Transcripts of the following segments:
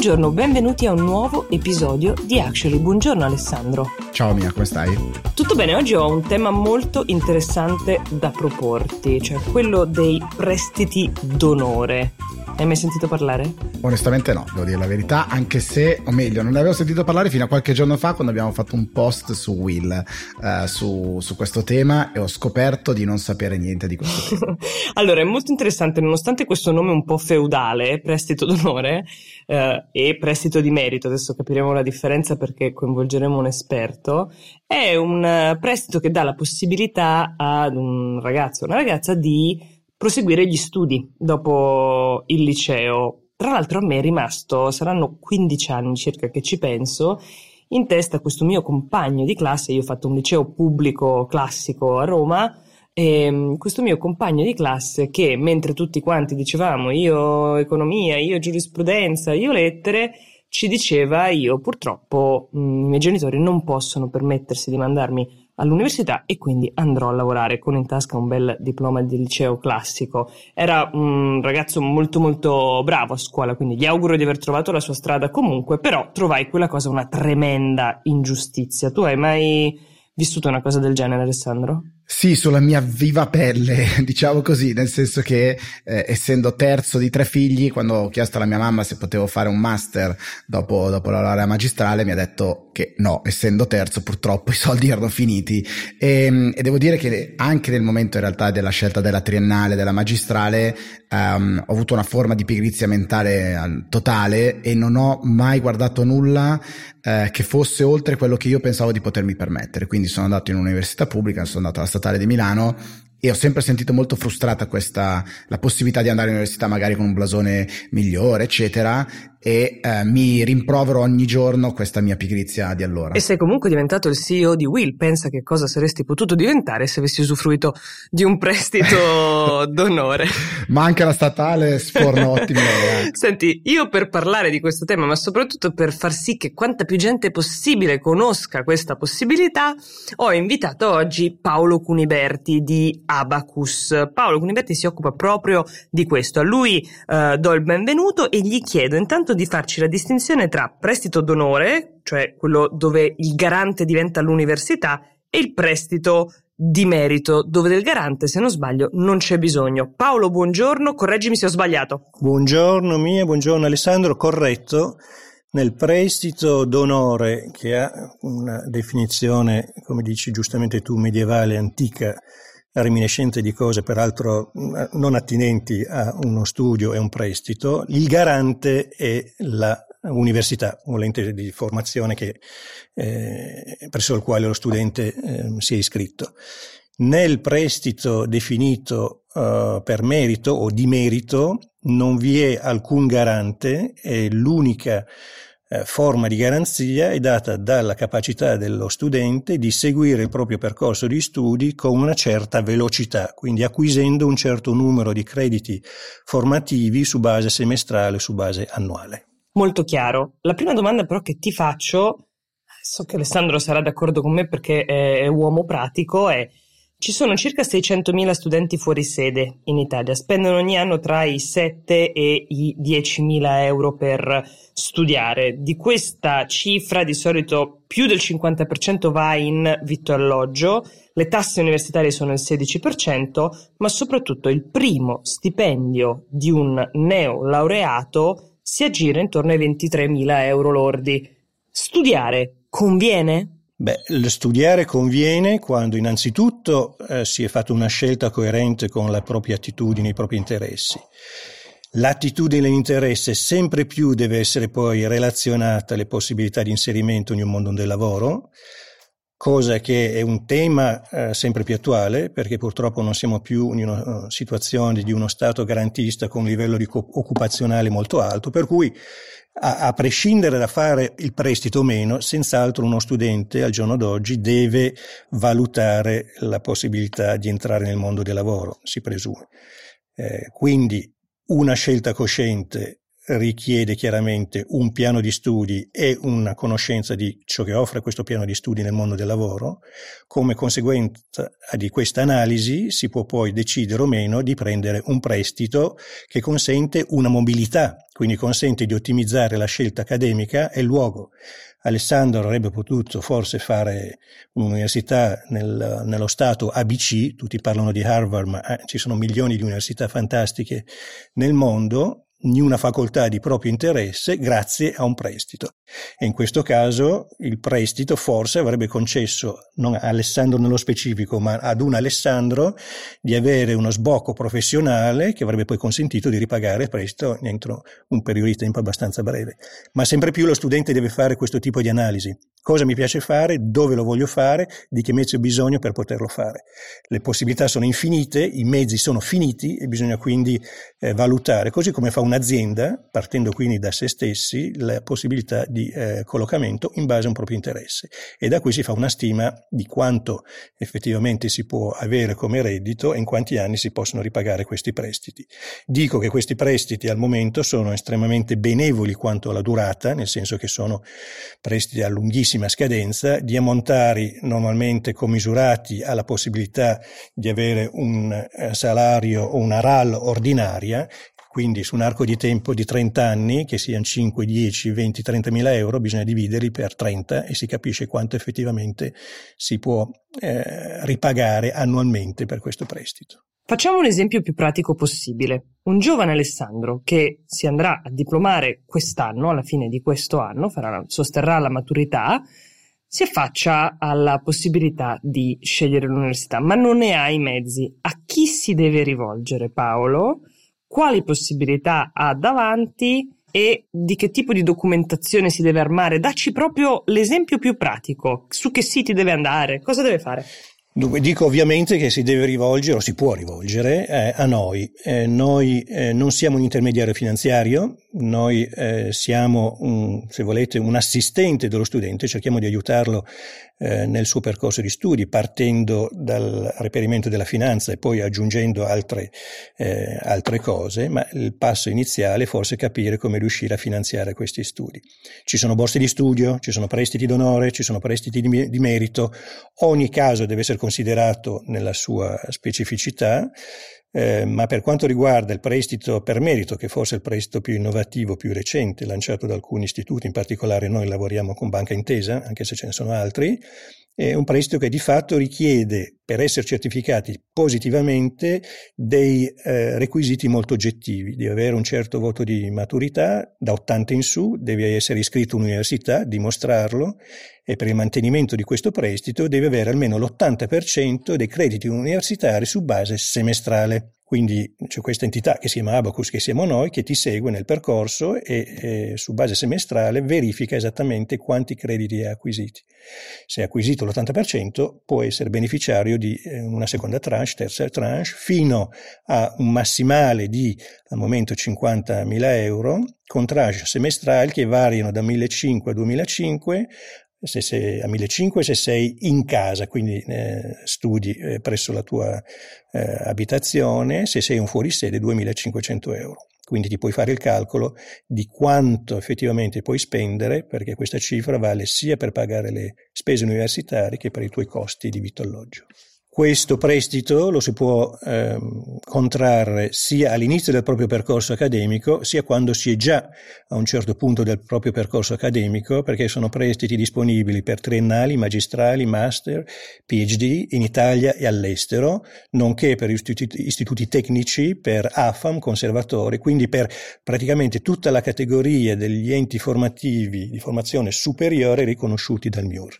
Buongiorno, benvenuti a un nuovo episodio di Actually. Buongiorno Alessandro. Ciao Mia, come stai? Tutto bene, oggi ho un tema molto interessante da proporti, cioè quello dei prestiti d'onore. Hai mai sentito parlare? Onestamente no, devo dire la verità, anche se, o meglio, non ne avevo sentito parlare fino a qualche giorno fa quando abbiamo fatto un post su Will uh, su, su, questo tema e ho scoperto di non sapere niente di questo tema. allora, è molto interessante, nonostante questo nome un po' feudale, prestito d'onore uh, e prestito di merito, adesso capiremo la differenza perché coinvolgeremo un esperto, è un prestito che dà la possibilità ad un ragazzo o una ragazza di proseguire gli studi dopo il liceo. Tra l'altro a me è rimasto, saranno 15 anni circa che ci penso, in testa questo mio compagno di classe, io ho fatto un liceo pubblico classico a Roma, e ehm, questo mio compagno di classe che mentre tutti quanti dicevamo io economia, io giurisprudenza, io lettere, ci diceva io purtroppo mh, i miei genitori non possono permettersi di mandarmi all'università e quindi andrò a lavorare con in tasca un bel diploma di liceo classico. Era un ragazzo molto molto bravo a scuola, quindi gli auguro di aver trovato la sua strada comunque, però trovai quella cosa una tremenda ingiustizia. Tu hai mai vissuto una cosa del genere, Alessandro? Sì, sulla mia viva pelle, diciamo così, nel senso che eh, essendo terzo di tre figli, quando ho chiesto alla mia mamma se potevo fare un master dopo, dopo la laurea magistrale, mi ha detto che no, essendo terzo purtroppo i soldi erano finiti. E, ehm, e devo dire che anche nel momento in realtà della scelta della triennale, della magistrale, um, ho avuto una forma di pigrizia mentale uh, totale e non ho mai guardato nulla uh, che fosse oltre quello che io pensavo di potermi permettere, quindi sono andato in un'università pubblica, sono andato alla statale di Milano e ho sempre sentito molto frustrata questa la possibilità di andare all'università magari con un blasone migliore eccetera e eh, mi rimprovero ogni giorno questa mia pigrizia di allora. E sei comunque diventato il CEO di Will, pensa che cosa saresti potuto diventare se avessi usufruito di un prestito d'onore. Ma anche la statale sforna ottime Senti, io per parlare di questo tema, ma soprattutto per far sì che quanta più gente possibile conosca questa possibilità, ho invitato oggi Paolo Cuniberti di Abacus. Paolo Cuniberti si occupa proprio di questo. A lui eh, do il benvenuto e gli chiedo intanto di farci la distinzione tra prestito d'onore, cioè quello dove il garante diventa l'università, e il prestito di merito, dove del garante, se non sbaglio, non c'è bisogno. Paolo, buongiorno, correggimi se ho sbagliato. Buongiorno mia, buongiorno Alessandro, corretto. Nel prestito d'onore, che ha una definizione, come dici giustamente tu, medievale, antica, reminiscente di cose peraltro non attinenti a uno studio e un prestito, il garante è la università, un ente di formazione che, eh, presso il quale lo studente eh, si è iscritto. Nel prestito definito uh, per merito o di merito non vi è alcun garante, è l'unica eh, forma di garanzia è data dalla capacità dello studente di seguire il proprio percorso di studi con una certa velocità, quindi acquisendo un certo numero di crediti formativi su base semestrale, su base annuale. Molto chiaro. La prima domanda però che ti faccio, so che Alessandro sarà d'accordo con me perché è uomo pratico, è ci sono circa 600.000 studenti fuori sede in Italia, spendono ogni anno tra i 7 e i 10.000 euro per studiare. Di questa cifra di solito più del 50% va in vitto alloggio, le tasse universitarie sono il 16%, ma soprattutto il primo stipendio di un neolaureato si aggira intorno ai 23.000 euro lordi. Studiare conviene? Beh, studiare conviene quando innanzitutto eh, si è fatta una scelta coerente con le proprie attitudini, i propri interessi. L'attitudine e l'interesse sempre più deve essere poi relazionata alle possibilità di inserimento in un mondo del lavoro, cosa che è un tema eh, sempre più attuale perché purtroppo non siamo più in una uh, situazione di uno Stato garantista con un livello occupazionale molto alto, per cui a, a, prescindere da fare il prestito o meno, senz'altro uno studente al giorno d'oggi deve valutare la possibilità di entrare nel mondo del lavoro, si presume. Eh, quindi una scelta cosciente richiede chiaramente un piano di studi e una conoscenza di ciò che offre questo piano di studi nel mondo del lavoro. Come conseguenza di questa analisi si può poi decidere o meno di prendere un prestito che consente una mobilità, quindi consente di ottimizzare la scelta accademica e il luogo. Alessandro avrebbe potuto forse fare un'università nel, nello stato ABC, tutti parlano di Harvard, ma eh, ci sono milioni di università fantastiche nel mondo, una facoltà di proprio interesse grazie a un prestito. E in questo caso il prestito forse avrebbe concesso, non a Alessandro nello specifico, ma ad un Alessandro di avere uno sbocco professionale che avrebbe poi consentito di ripagare il prestito entro un periodo di tempo abbastanza breve. Ma sempre più lo studente deve fare questo tipo di analisi. Cosa mi piace fare, dove lo voglio fare, di che mezzi ho bisogno per poterlo fare. Le possibilità sono infinite, i mezzi sono finiti e bisogna quindi eh, valutare, così come fa un'azienda, partendo quindi da se stessi, la possibilità di eh, collocamento in base a un proprio interesse. E da qui si fa una stima di quanto effettivamente si può avere come reddito e in quanti anni si possono ripagare questi prestiti. Dico che questi prestiti al momento sono estremamente benevoli quanto alla durata, nel senso che sono prestiti a lunghissima lunghissima scadenza, di ammontari normalmente commisurati alla possibilità di avere un eh, salario o una RAL ordinaria, quindi su un arco di tempo di 30 anni, che siano 5, 10, 20, 30 mila euro, bisogna dividerli per 30 e si capisce quanto effettivamente si può eh, ripagare annualmente per questo prestito. Facciamo un esempio più pratico possibile. Un giovane Alessandro che si andrà a diplomare quest'anno, alla fine di questo anno, farà, sosterrà la maturità, si affaccia alla possibilità di scegliere l'università, ma non ne ha i mezzi. A chi si deve rivolgere Paolo? Quali possibilità ha davanti? E di che tipo di documentazione si deve armare? Dacci proprio l'esempio più pratico. Su che siti deve andare? Cosa deve fare? Dunque, dico ovviamente che si deve rivolgere o si può rivolgere eh, a noi. Eh, noi eh, non siamo un intermediario finanziario, noi eh, siamo, un, se volete, un assistente dello studente, cerchiamo di aiutarlo eh, nel suo percorso di studi, partendo dal reperimento della finanza e poi aggiungendo altre, eh, altre cose, ma il passo iniziale è forse capire come riuscire a finanziare questi studi. Ci sono borse di studio, ci sono prestiti d'onore, ci sono prestiti di, di merito, ogni caso deve essere considerato nella sua specificità. Eh, ma per quanto riguarda il prestito per merito, che forse è il prestito più innovativo, più recente, lanciato da alcuni istituti, in particolare noi lavoriamo con Banca Intesa, anche se ce ne sono altri, è un prestito che di fatto richiede, per essere certificati positivamente, dei eh, requisiti molto oggettivi. Devi avere un certo voto di maturità, da 80 in su, devi essere iscritto all'università, dimostrarlo, e per il mantenimento di questo prestito devi avere almeno l'80% dei crediti universitari su base semestrale. Quindi c'è questa entità che si chiama Abacus, che siamo noi, che ti segue nel percorso e, e su base semestrale verifica esattamente quanti crediti hai acquisiti. Se hai acquisito l'80% può essere beneficiario di eh, una seconda tranche, terza tranche, fino a un massimale di al momento 50.000 euro, con tranche semestrali che variano da 1.500 a 2.500 se sei a 1500 se sei in casa, quindi eh, studi eh, presso la tua eh, abitazione, se sei un fuorisede 2500 euro. Quindi ti puoi fare il calcolo di quanto effettivamente puoi spendere, perché questa cifra vale sia per pagare le spese universitarie che per i tuoi costi di vitto alloggio. Questo prestito lo si può eh, contrarre sia all'inizio del proprio percorso accademico, sia quando si è già a un certo punto del proprio percorso accademico, perché sono prestiti disponibili per triennali, magistrali, master, PhD in Italia e all'estero, nonché per istituti, istituti tecnici, per AFAM, conservatori, quindi per praticamente tutta la categoria degli enti formativi di formazione superiore riconosciuti dal MIUR.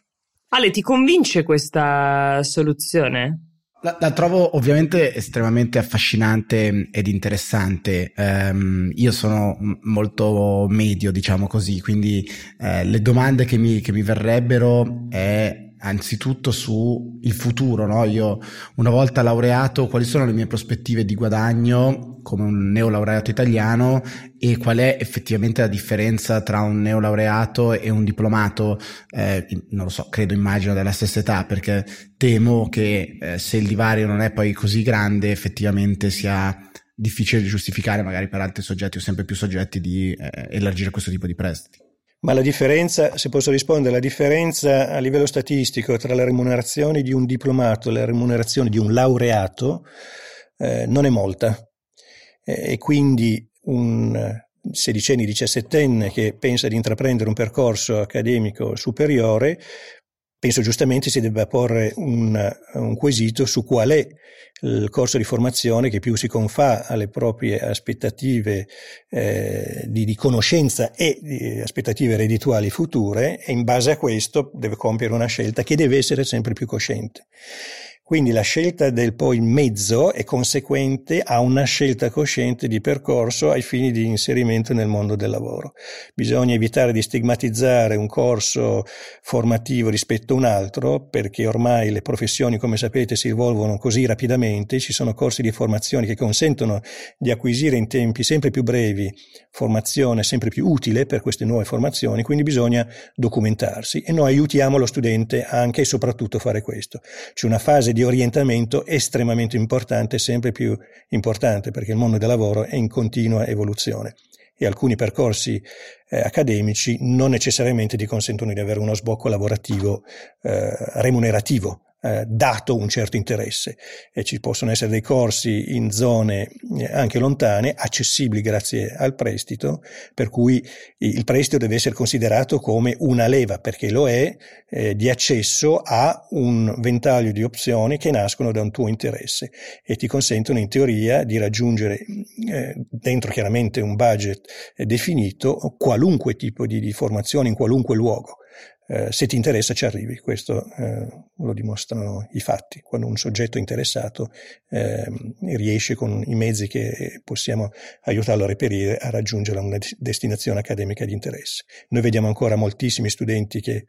Ale, ti convince questa soluzione? La, la, trovo ovviamente estremamente affascinante ed interessante. Um, io sono molto medio, diciamo così, quindi eh, le domande che mi, che mi verrebbero è anzitutto sul futuro, no? Io una volta laureato, quali sono le mie prospettive di guadagno come un neolaureato italiano e qual è effettivamente la differenza tra un neolaureato e un diplomato, eh, non lo so, credo, immagino della stessa età, perché temo che eh, se il divario non è poi così grande, effettivamente sia difficile di giustificare magari per altri soggetti o sempre più soggetti di eh, elargire questo tipo di prestiti. Ma la differenza, se posso rispondere, la differenza a livello statistico tra la remunerazione di un diplomato e la remunerazione di un laureato eh, non è molta. E quindi un sedicenne, diciassettenne che pensa di intraprendere un percorso accademico superiore penso giustamente si debba porre un, un, quesito su qual è il corso di formazione che più si confà alle proprie aspettative eh, di, di, conoscenza e di aspettative reddituali future e in base a questo deve compiere una scelta che deve essere sempre più cosciente. Quindi la scelta del poi mezzo è conseguente a una scelta cosciente di percorso ai fini di inserimento nel mondo del lavoro. Bisogna evitare di stigmatizzare un corso formativo rispetto a un altro perché ormai le professioni, come sapete, si evolvono così rapidamente, ci sono corsi di formazione che consentono di acquisire in tempi sempre più brevi formazione sempre più utile per queste nuove formazioni, quindi bisogna documentarsi e noi aiutiamo lo studente anche e soprattutto a fare questo. C'è una fase di di orientamento estremamente importante, sempre più importante, perché il mondo del lavoro è in continua evoluzione e alcuni percorsi eh, accademici non necessariamente ti consentono di avere uno sbocco lavorativo eh, remunerativo eh, dato un certo interesse. E ci possono essere dei corsi in zone eh, anche lontane, accessibili grazie al prestito, per cui il prestito deve essere considerato come una leva, perché lo è, eh, di accesso a un ventaglio di opzioni che nascono da un tuo interesse e ti consentono in teoria di raggiungere eh, dentro chiaramente un budget eh, definito qualunque tipo di, di formazione in qualunque luogo eh, se ti interessa ci arrivi, questo eh, lo dimostrano i fatti. Quando un soggetto interessato eh, riesce con i mezzi che possiamo aiutarlo a reperire a raggiungere una destinazione accademica di interesse. Noi vediamo ancora moltissimi studenti che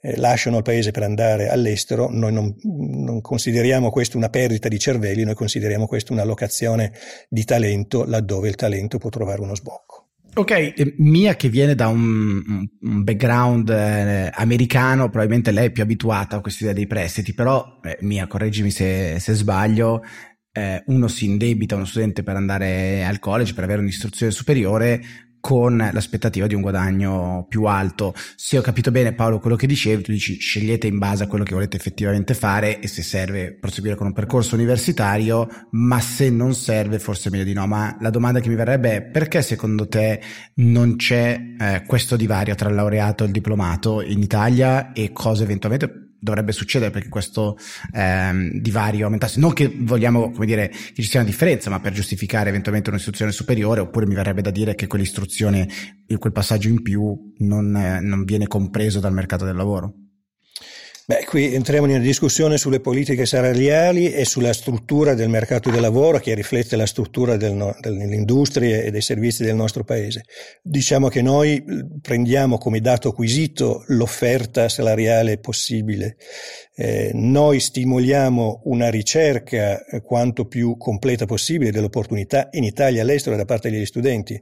eh, lasciano il paese per andare all'estero, noi non, non, consideriamo questo una perdita di cervelli, noi consideriamo questo una locazione di talento laddove il talento può trovare uno sbocco. Ok, Mia che viene da un, un background eh, americano, probabilmente lei è più abituata a questa idea dei prestiti, però eh, Mia, correggimi se, se sbaglio, eh, uno si indebita uno studente per andare al college, per avere un'istruzione superiore, con l'aspettativa di un guadagno più alto. Se ho capito bene Paolo quello che dicevi, tu dici scegliete in base a quello che volete effettivamente fare e se serve proseguire con un percorso universitario, ma se non serve forse meglio di no. Ma la domanda che mi verrebbe è perché secondo te non c'è eh, questo divario tra il laureato e il diplomato in Italia e cosa eventualmente dovrebbe succedere perché questo ehm, divario aumentasse. Non che vogliamo, come dire, che ci sia una differenza, ma per giustificare eventualmente un'istruzione superiore, oppure mi verrebbe da dire che quell'istruzione, quel passaggio in più non, eh, non viene compreso dal mercato del lavoro. Beh, qui entriamo in una discussione sulle politiche salariali e sulla struttura del mercato del lavoro che riflette la struttura del, dell'industria e dei servizi del nostro paese. Diciamo che noi prendiamo come dato acquisito l'offerta salariale possibile. Eh, noi stimoliamo una ricerca eh, quanto più completa possibile delle opportunità in Italia e all'estero da parte degli studenti,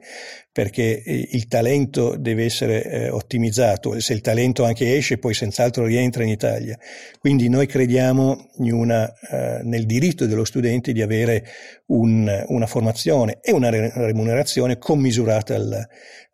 perché eh, il talento deve essere ottimizzato. Se il talento anche esce, poi senz'altro rientra in Italia. Quindi noi crediamo una, nel diritto dello studente di avere un, una formazione e una remunerazione commisurata al,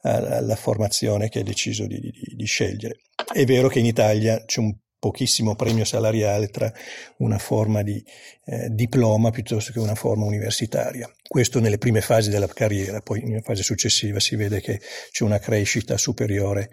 alla formazione che ha deciso di, di, di scegliere. È vero che in Italia c'è un pochissimo premio salariale tra una forma di eh, diploma piuttosto che una forma universitaria. Questo nelle prime fasi della carriera, poi in fase successiva si vede che c'è una crescita superiore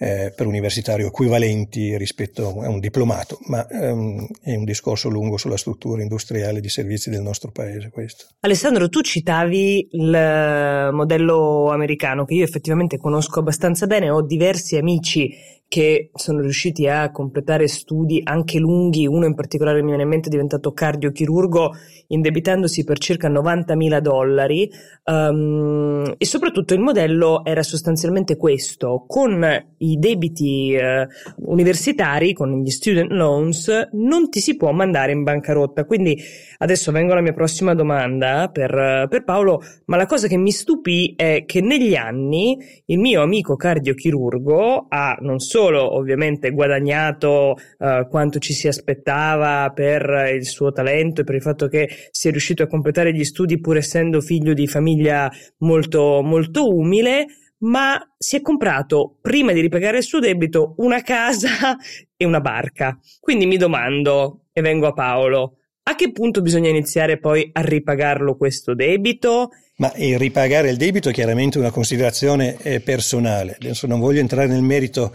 eh, per universitario equivalenti rispetto a un diplomato, ma ehm, è un discorso lungo sulla struttura industriale di servizi del nostro paese questo. Alessandro, tu citavi il modello americano che io effettivamente conosco abbastanza bene, ho diversi amici che sono riusciti a completare studi anche lunghi, uno in particolare mi viene in mente è diventato cardiochirurgo indebitandosi per circa 90.000 dollari um, e soprattutto il modello era sostanzialmente questo, con i debiti uh, universitari, con gli student loans, non ti si può mandare in bancarotta, quindi adesso vengo alla mia prossima domanda per, per Paolo, ma la cosa che mi stupì è che negli anni il mio amico cardiochirurgo ha non solo solo ovviamente guadagnato uh, quanto ci si aspettava per il suo talento e per il fatto che si è riuscito a completare gli studi pur essendo figlio di famiglia molto, molto umile, ma si è comprato prima di ripagare il suo debito una casa e una barca. Quindi mi domando, e vengo a Paolo, a che punto bisogna iniziare poi a ripagarlo questo debito? Ma il ripagare il debito è chiaramente una considerazione eh, personale. Adesso non voglio entrare nel merito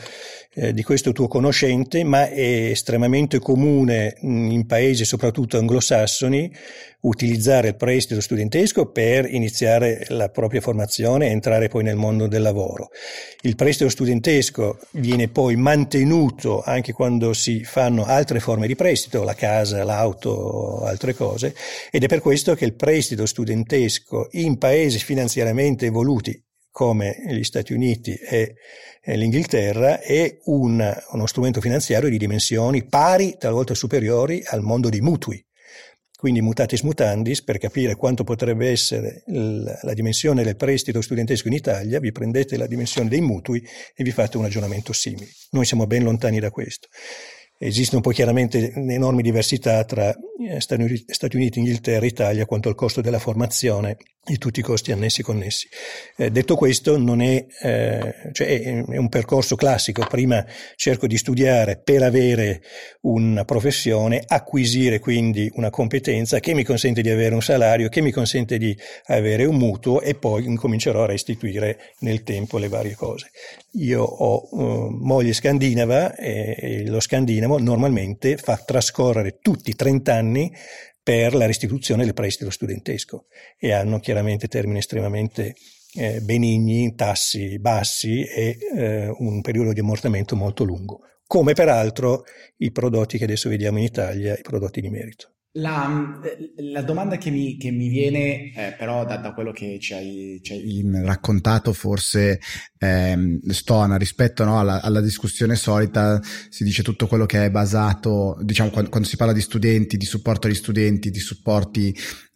eh, di questo tuo conoscente, ma è estremamente comune in paesi soprattutto anglosassoni utilizzare il prestito studentesco per iniziare la propria formazione e entrare poi nel mondo del lavoro. Il prestito studentesco viene poi mantenuto anche quando si fanno altre forme di prestito, la casa, l'auto, altre cose, ed è per questo che il prestito studentesco in paesi finanziariamente evoluti come gli Stati Uniti e l'Inghilterra è un, uno strumento finanziario di dimensioni pari, talvolta superiori, al mondo dei mutui. Quindi mutatis mutandis, per capire quanto potrebbe essere la dimensione del prestito studentesco in Italia, vi prendete la dimensione dei mutui e vi fate un ragionamento simile. Noi siamo ben lontani da questo. Esistono poi chiaramente enormi diversità tra Stati Uniti, Inghilterra Italia quanto al costo della formazione e tutti i costi annessi e connessi. Eh, detto questo, è, eh, cioè è, un percorso classico. Prima cerco di studiare per avere una professione, acquisire quindi una competenza che mi consente di avere un salario, che mi consente di avere un mutuo e poi incomincerò a restituire nel tempo le varie cose. Io ho uh, moglie scandinava e, e lo scandinavo normalmente fa trascorrere tutti i 30 anni per la restituzione del prestito studentesco e hanno chiaramente termini estremamente eh, benigni, tassi bassi e eh, un periodo di ammortamento molto lungo, come peraltro i prodotti che adesso vediamo in Italia, i prodotti di merito. La, la, domanda che mi, che mi viene, eh, però, da, da, quello che ci hai, ci hai raccontato, forse ehm, stona rispetto no, alla, alla, discussione solita. Si dice tutto quello che è basato, diciamo, quando, quando si parla di studenti, di supporto agli studenti, di supporti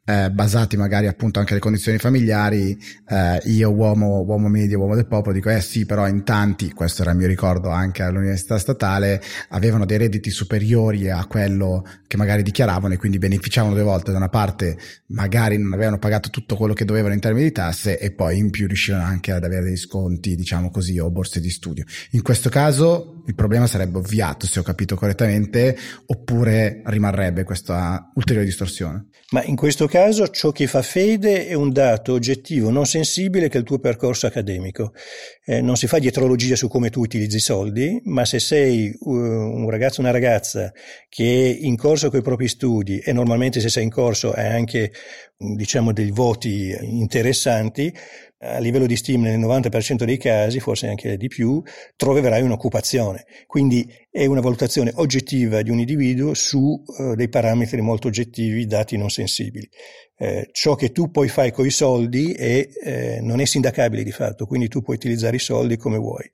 eh, basati magari appunto anche alle condizioni familiari, eh, io uomo, uomo medio, uomo del popolo, dico eh sì, però in tanti, questo era il mio ricordo anche all'università statale, avevano dei redditi superiori a quello che magari dichiaravano e quindi beneficiavano due volte. Da una parte magari non avevano pagato tutto quello che dovevano in termini di tasse e poi in più riuscivano anche ad avere dei sconti, diciamo così, o borse di studio. In questo caso il problema sarebbe ovviato, se ho capito correttamente, oppure rimarrebbe questa ulteriore distorsione. Ma in questo caso ciò che fa fede è un dato oggettivo, non sensibile, che è il tuo percorso accademico. Eh, non si fa dietrologia su come tu utilizzi i soldi, ma se sei uh, un ragazzo o una ragazza che è in corso con i propri studi e normalmente se sei in corso hai anche diciamo dei voti interessanti, a livello di stimoli nel 90% dei casi, forse anche di più, troverai un'occupazione. Quindi è una valutazione oggettiva di un individuo su uh, dei parametri molto oggettivi, dati non sensibili. Eh, ciò che tu poi fai con i soldi è, eh, non è sindacabile di fatto, quindi tu puoi utilizzare i soldi come vuoi.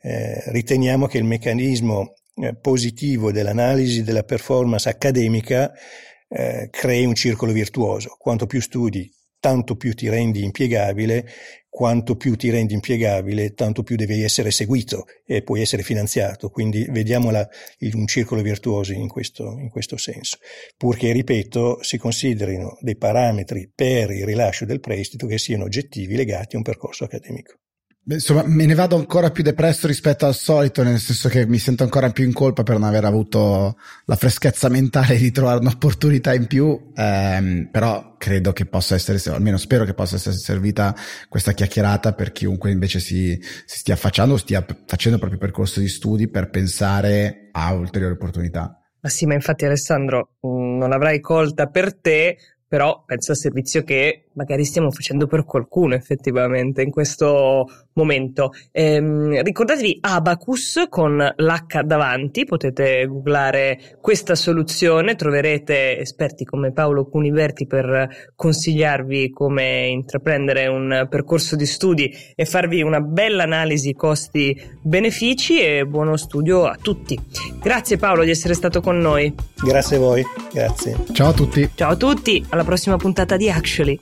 Eh, riteniamo che il meccanismo eh, positivo dell'analisi della performance accademica eh, crei un circolo virtuoso. Quanto più studi, tanto più ti rendi impiegabile, quanto più ti rendi impiegabile, tanto più devi essere seguito e puoi essere finanziato. Quindi vediamola in un circolo virtuoso in questo, in questo senso. Purché, ripeto, si considerino dei parametri per il rilascio del prestito che siano oggettivi legati a un percorso accademico. Insomma, me ne vado ancora più depresso rispetto al solito, nel senso che mi sento ancora più in colpa per non aver avuto la freschezza mentale di trovare un'opportunità in più, ehm, però credo che possa essere, almeno spero che possa essere servita questa chiacchierata per chiunque invece si, si stia affacciando o stia facendo il proprio percorso di studi per pensare a ulteriori opportunità. Ma sì, ma infatti Alessandro, mm, non avrai colta per te, però penso al servizio che magari stiamo facendo per qualcuno effettivamente in questo momento. Ehm, ricordatevi Abacus con l'H davanti, potete googlare questa soluzione, troverete esperti come Paolo Cuniverti per consigliarvi come intraprendere un percorso di studi e farvi una bella analisi costi-benefici e buono studio a tutti. Grazie Paolo di essere stato con noi. Grazie a voi, grazie. Ciao a tutti. Ciao a tutti, alla prossima puntata di Actually.